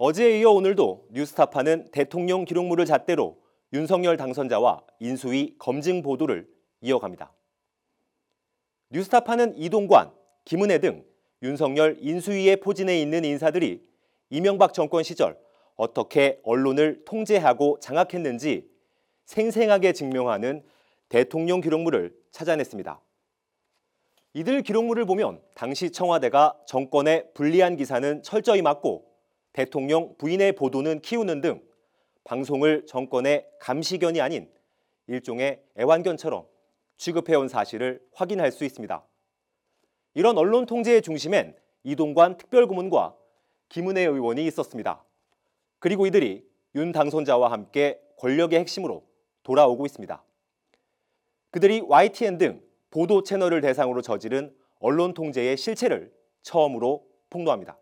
어제에 이어 오늘도 뉴스타파는 대통령 기록물을 잣대로 윤석열 당선자와 인수위 검증 보도를 이어갑니다. 뉴스타파는 이동관, 김은혜 등 윤석열 인수위에 포진해 있는 인사들이 이명박 정권 시절 어떻게 언론을 통제하고 장악했는지 생생하게 증명하는 대통령 기록물을 찾아냈습니다. 이들 기록물을 보면 당시 청와대가 정권에 불리한 기사는 철저히 막고 대통령 부인의 보도는 키우는 등 방송을 정권의 감시견이 아닌 일종의 애완견처럼 취급해온 사실을 확인할 수 있습니다. 이런 언론 통제의 중심엔 이동관 특별고문과 김은혜 의원이 있었습니다. 그리고 이들이 윤 당선자와 함께 권력의 핵심으로 돌아오고 있습니다. 그들이 YTN 등 보도 채널을 대상으로 저지른 언론 통제의 실체를 처음으로 폭로합니다.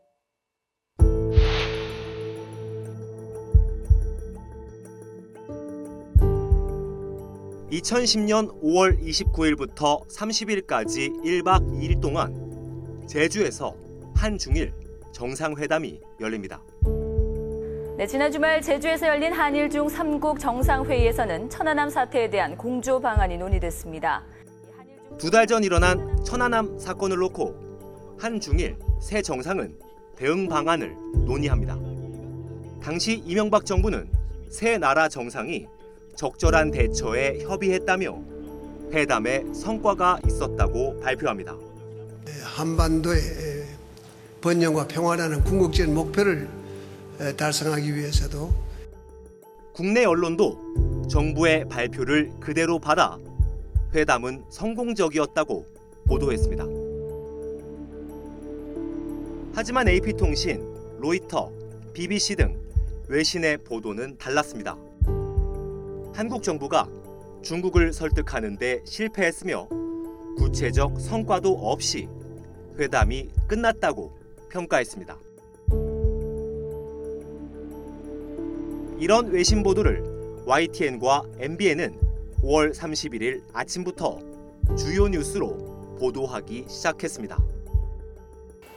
2010년 5월 29일부터 30일까지 1박 2일 동안 제주에서 한중일 정상회담이 열립니다. 네, 지난 주말 제주에서 열린 한일 중 3국 정상회의에서는 천안함 사태에 대한 공조 방안이 논의됐습니다. 두 달 전 일어난 천안함 사건을 놓고 한중일 새 정상은 대응 방안을 논의합니다. 당시 이명박 정부는 새 나라 정상이 적절한 대처에 협의했다며 회담에 성과가 있었다고 발표합니다. 한반도의 번영과 평화라는 궁극적인 목표를 달성하기 위해서도 국내 언론도 정부의 발표를 그대로 받아 회담은 성공적이었다고 보도했습니다. 하지만 AP통신, 로이터, BBC 등 외신의 보도는 달랐습니다. 한국 정부가 중국을 설득하는 데 실패했으며 구체적 성과도 없이 회담이 끝났다고 평가했습니다. 이런 외신 보도를 YTN과 MBN은 5월 31일 아침부터 주요 뉴스로 보도하기 시작했습니다.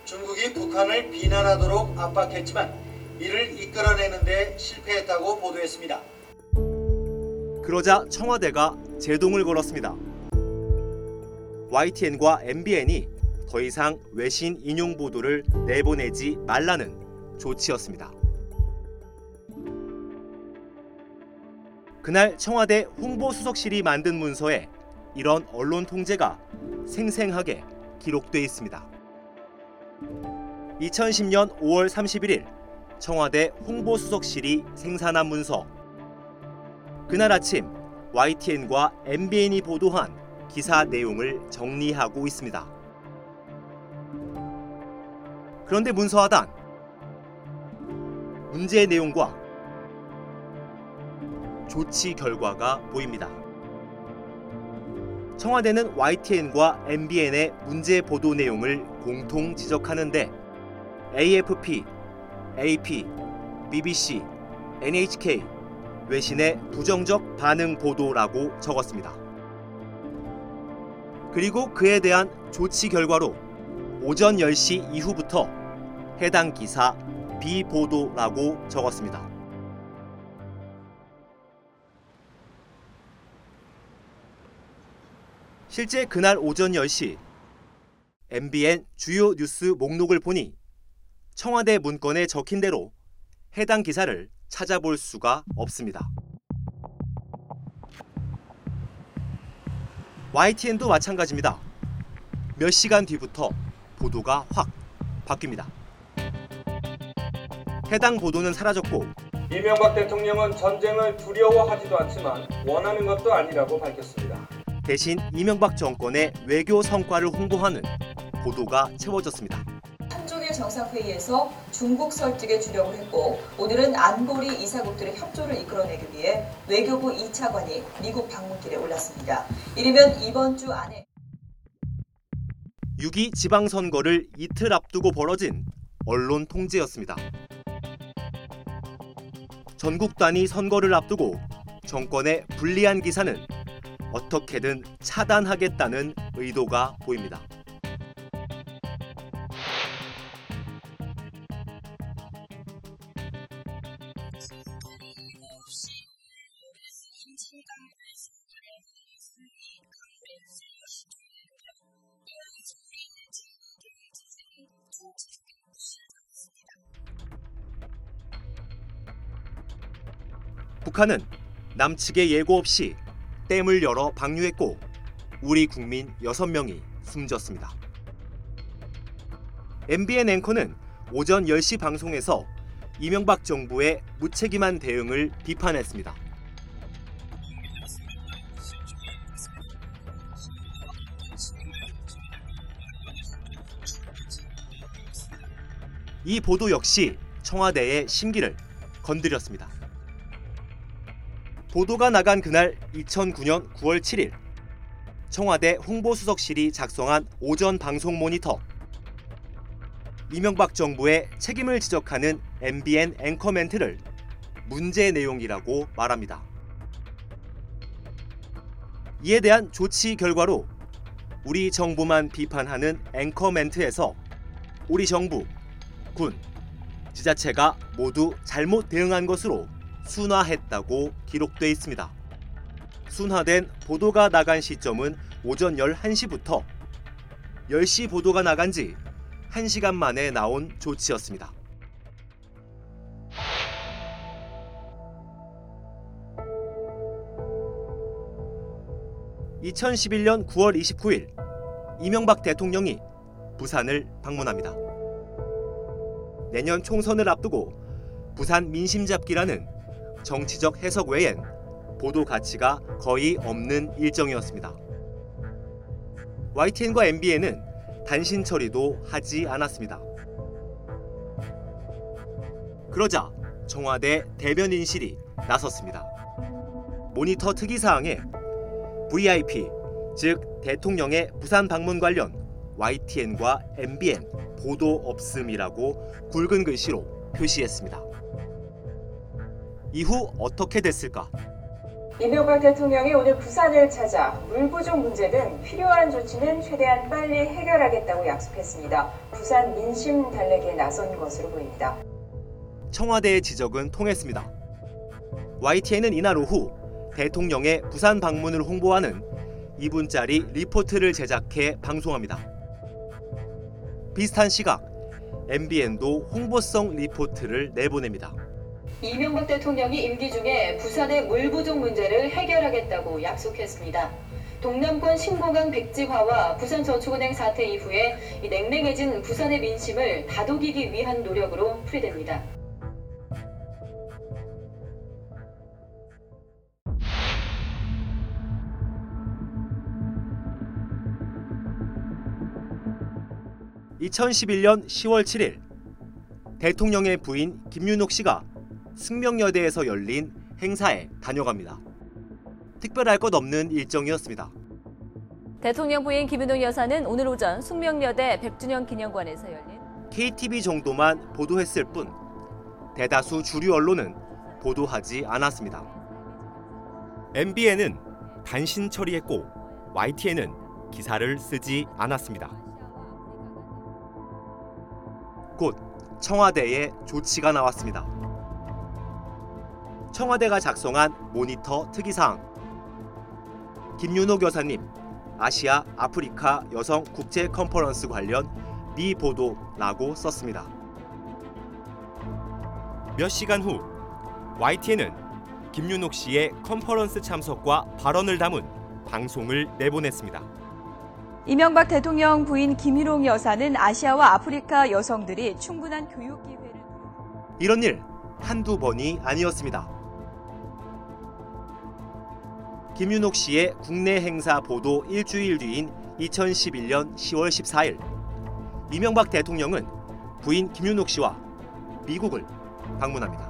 중국이 북한을 비난하도록 압박했지만 이를 이끌어내는 데 실패했다고 보도했습니다. 그러자 청와대가 제동을 걸었습니다. YTN과 MBN이 더 이상 외신 인용 보도를 내보내지 말라는 조치였습니다. 그날 청와대 홍보수석실이 만든 문서에 이런 언론 통제가 생생하게 기록돼 있습니다. 2010년 5월 31일 청와대 홍보수석실이 생산한 문서 그날 아침 YTN과 MBN이 보도한 기사 내용을 정리하고 있습니다. 그런데 문서 하단 문제 내용과 조치 결과가 보입니다. 청와대는 YTN과 MBN의 문제 보도 내용을 공통 지적하는데 AFP, AP, BBC, NHK, 외신의 부정적 반응 보도라고 적었습니다. 그리고 그에 대한 조치 결과로 오전 10시 이후부터 해당 기사 비보도라고 적었습니다. 실제 그날 오전 10시 MBN 주요 뉴스 목록을 보니 청와대 문건에 적힌 대로 해당 기사를 찾아볼 수가 없습니다. YTN도 마찬가지입니다. 몇 시간 뒤부터 보도가 확 바뀝니다. 해당 보도는 사라졌고 이명박 대통령은 전쟁을 두려워하지도 않지만 원하는 것도 아니라고 밝혔습니다. 대신 이명박 정권의 외교 성과를 홍보하는 보도가 채워졌습니다. 정상회의에서 중국 설득에 주력을 했고 오늘은 안보리 이사국들의 협조를 이끌어내기 위해 외교부 2차관이 미국 방문길에 올랐습니다. 이르면 이번 주 안에 6.2 지방선거를 이틀 앞두고 벌어진 언론 통제였습니다. 전국 단위 선거를 앞두고 정권에 불리한 기사는 어떻게든 차단하겠다는 의도가 보입니다. 북한은 남측의 예고 없이 댐을 열어 방류했고 우리 국민 6명이 숨졌습니다. MBN 앵커는 오전 10시 방송에서 이명박 정부의 무책임한 대응을 비판했습니다. 이 보도 역시 청와대의 심기를 건드렸습니다. 보도가 나간 그날 2009년 9월 7일 청와대 홍보수석실이 작성한 오전 방송 모니터 이명박 정부의 책임을 지적하는 MBN 앵커 멘트를 문제 내용이라고 말합니다. 이에 대한 조치 결과로 우리 정부만 비판하는 앵커 멘트에서 우리 정부, 군, 지자체가 모두 잘못 대응한 것으로 순화했다고 기록돼 있습니다. 순화된 보도가 나간 시점은 오전 11시부터 10시 보도가 나간 지 1시간 만에 나온 조치였습니다. (2011년 9월 29일) 이명박 대통령이 부산을 방문합니다. 내년 총선을 앞두고 부산 민심 잡기라는 정치적 해석 외엔 보도 가치가 거의 없는 일정이었습니다. YTN과 MBN은 단신 처리도 하지 않았습니다. 그러자 청와대 대변인실이 나섰습니다. 모니터 특이 사항에 VIP, 즉 대통령의 부산 방문 관련 YTN과 MBN 보도 없음이라고 굵은 글씨로 표시했습니다. 이후 어떻게 됐을까? 이명박 대통령이 오늘 부산을 찾아 물 부족 문제 등 필요한 조치는 최대한 빨리 해결하겠다고 약속했습니다. 부산 민심 달래기에 나선 것으로 보입니다. 청와대의 지적은 통했습니다. YTN은 이날 오후 대통령의 부산 방문을 홍보하는 2분짜리 리포트를 제작해 방송합니다. 비슷한 시각 MBN도 홍보성 리포트를 내보냅니다. 이명박 대통령이 임기 중에 부산의 물 부족 문제를 해결하겠다고 약속했습니다. 동남권 신공항 백지화와 부산저축은행 사태 이후에 이 냉랭해진 부산의 민심을 다독이기 위한 노력으로 풀이됩니다. (2011년 10월 7일) 대통령의 부인 김윤옥 씨가 승명여대에서 열린 행사에 다녀갑니다. 특별할 것 없는 일정이었습니다. 대통령 부인 김윤옥 여사는 오늘 오전 숙명여대 100주년 기념관에서 열린 KTV 정도만 보도했을 뿐 대다수 주류 언론은 보도하지 않았습니다. MBN은 단신 처리했고 YTN은 기사를 쓰지 않았습니다. 청와대에 조치가 나왔습니다. 청와대가 작성한 모니터 특이사항 김윤옥 여사님 아시아 아프리카 여성 국제 컨퍼런스 관련 미 보도라고 썼습니다. 몇 시간 후 YTN은 김윤옥 씨의 컨퍼런스 참석과 발언을 담은 방송을 내보냈습니다. 이명박 대통령 부인 김일홍 여사는 아시아와 아프리카 여성들이 충분한 교육 기회를 이런 일 한두 번이 아니었습니다. 김윤옥 씨의 국내 행사 보도 일주일 뒤인 2011년 10월 14일 이명박 대통령은 부인 김윤옥 씨와 미국을 방문합니다.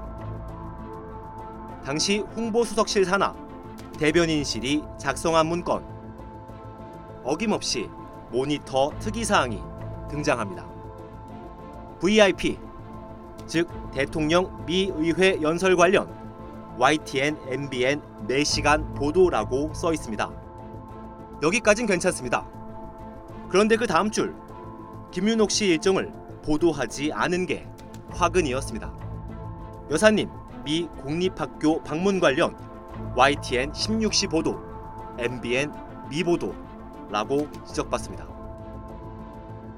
당시 홍보수석실 산하 대변인실이 작성한 문건 어김없이 모니터 특이사항이 등장합니다. VIP 즉 대통령 미 의회 연설 관련 YTN, MBN 4시간 보도라고 써 있습니다. 여기까진 괜찮습니다. 그런데 그 다음 줄 김윤옥 씨 일정을 보도하지 않은 게 화근이었습니다. 여사님 미 공립학교 방문 관련 YTN 16시 보도, MBN 미보도 라고 지적받습니다.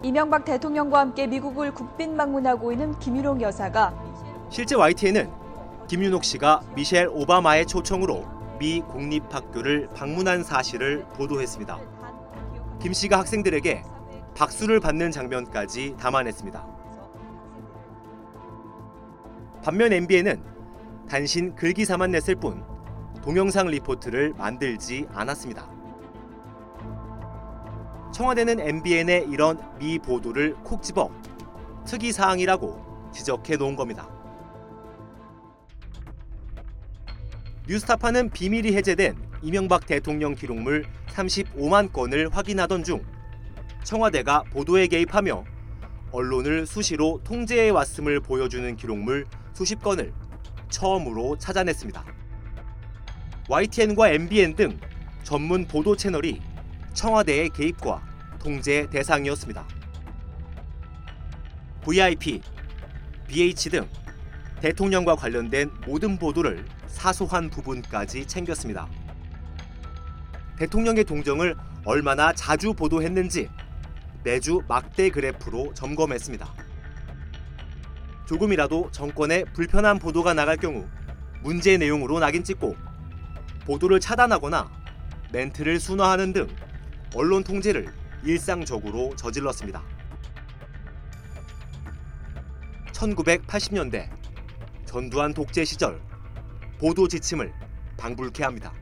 이명박 대통령과 함께 미국을 국빈 방문하고 있는 김일홍 여사가 실제 YTN은 김윤옥 씨가 미셸 오바마의 초청으로 미 공립학교를 방문한 사실을 보도했습니다. 김 씨가 학생들에게 박수를 받는 장면까지 담아냈습니다. 반면 MBN은 단신 글기사만 냈을 뿐 동영상 리포트를 만들지 않았습니다. 청와대는 MBN의 이런 미 보도를 콕 집어 특이 사항이라고 지적해 놓은 겁니다. 뉴스타파는 비밀이 해제된 이명박 대통령 기록물 35만 건을 확인하던 중 청와대가 보도에 개입하며 언론을 수시로 통제해 왔음을 보여주는 기록물 수십 건을 처음으로 찾아냈습니다. YTN과 MBN 등 전문 보도 채널이 청와대의 개입과 통제 대상이었습니다. VIP, BH 등 대통령과 관련된 모든 보도를 사소한 부분까지 챙겼습니다. 대통령의 동정을 얼마나 자주 보도했는지 매주 막대 그래프로 점검했습니다. 조금이라도 정권에 불편한 보도가 나갈 경우 문제 내용으로 낙인 찍고 보도를 차단하거나 멘트를 순화하는 등 언론 통제를 일상적으로 저질렀습니다. 1980년대 전두환 독재 시절 보도 지침을 방불케 합니다.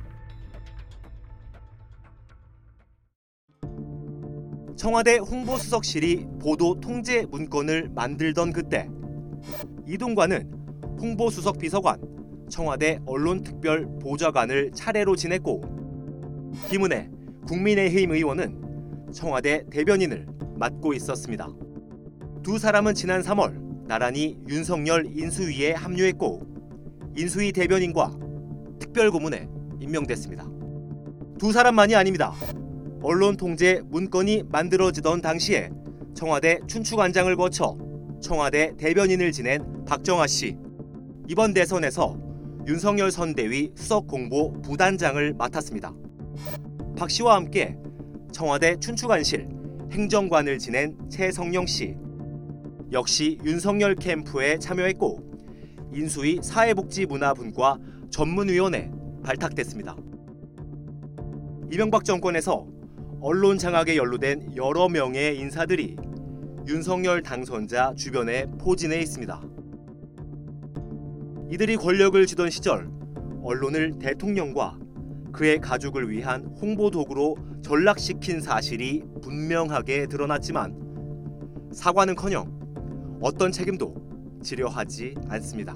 청와대 홍보수석실이 보도 통제 문건을 만들던 그때 이동관은 홍보수석 비서관, 청와대 언론특별 보좌관을 차례로 지냈고 김은혜 국민의힘 의원은 청와대 대변인을 맡고 있었습니다. 두 사람은 지난 3월 나란히 윤석열 인수위에 합류했고 인수위 대변인과 특별고문에 임명됐습니다. 두 사람만이 아닙니다. 언론 통제 문건이 만들어지던 당시에 청와대 춘추관장을 거쳐 청와대 대변인을 지낸 박정아 씨. 이번 대선에서 윤석열 선대위 수석 공보 부단장을 맡았습니다. 박 씨와 함께 청와대 춘추관실 행정관을 지낸 최성영 씨. 역시 윤석열 캠프에 참여했고 인수위 사회복지문화분과 전문위원회 발탁됐습니다. 이명박 정권에서 언론 장악에 연루된 여러 명의 인사들이 윤석열 당선자 주변에 포진해 있습니다. 이들이 권력을 쥐던 시절 언론을 대통령과 그의 가족을 위한 홍보 도구로 전락시킨 사실이 분명하게 드러났지만 사과는커녕 어떤 책임도 지려하지 않습니다.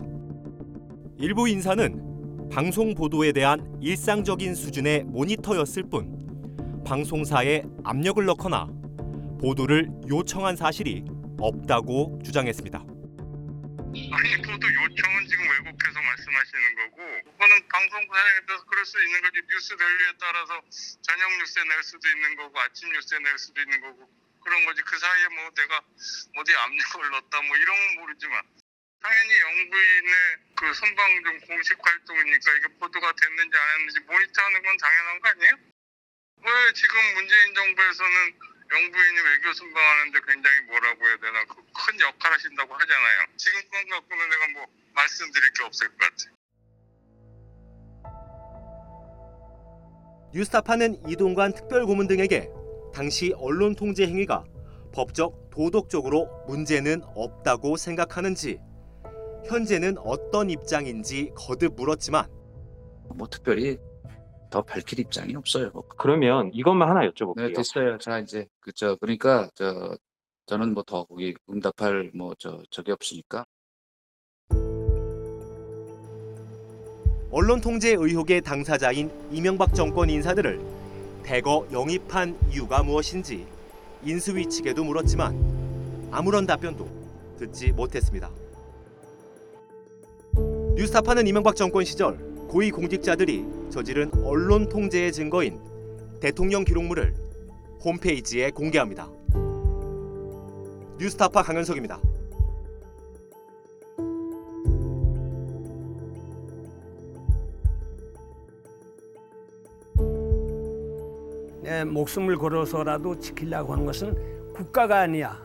일부 인사는 방송 보도에 대한 일상적인 수준의 모니터였을 뿐 방송사에 압력을 넣거나 보도를 요청한 사실이 없다고 주장했습니다. 아니 보도 요청은 지금 왜곡해서 말씀하시는 거고 그거는 방송사에 대해서 그럴 수 있는 거지. 뉴스 밸류에 따라서 저녁 뉴스에 낼 수도 있는 거고 아침 뉴스에 낼 수도 있는 거고 그런 거지. 그 사이에 뭐 내가 어디 압력을 넣었다 뭐 이런 건 모르지만. 당연히 영부인의 그 선방중 공식 활동이니까 이게 보도가 됐는지 안 했는지 모니터하는 건 당연한 거 아니에요? 왜 지금 문재인 정부에서는 영부인이 외교 순방하는데 굉장히 뭐라고 해야 되나 그 큰 역할 하신다고 하잖아요. 지금 건 갖고는 내가 뭐 말씀드릴 게 없을 것 같아요. 뉴스타파는 이동관 특별고문 등에게 당시 언론 통제 행위가 법적 도덕적으로 문제는 없다고 생각하는지 현재는 어떤 입장인지 거듭 물었지만 뭐 특별히 더 밝힐 입장이 없어요. 그러면 이것만 하나 여쭤볼게요. 네, 됐어요. 자 이제 그저 그러니까 저 저는 뭐 더 거기 응답할 뭐저 적이 없으니까 언론 통제 의혹의 당사자인 이명박 정권 인사들을 대거 영입한 이유가 무엇인지 인수위 측에도 물었지만 아무런 답변도 듣지 못했습니다. 뉴스타파는 이명박 정권 시절 고위 공직자들이 저지른 언론 통제의 증거인 대통령 기록물을 홈페이지에 공개합니다. 뉴스타파 강현석입니다. 내 목숨을 걸어서라도 지키려고 하는 것은 국가가 아니야.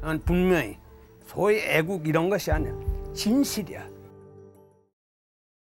어, 분명히 소위 애국 이런 것이 아니야. 진실이야.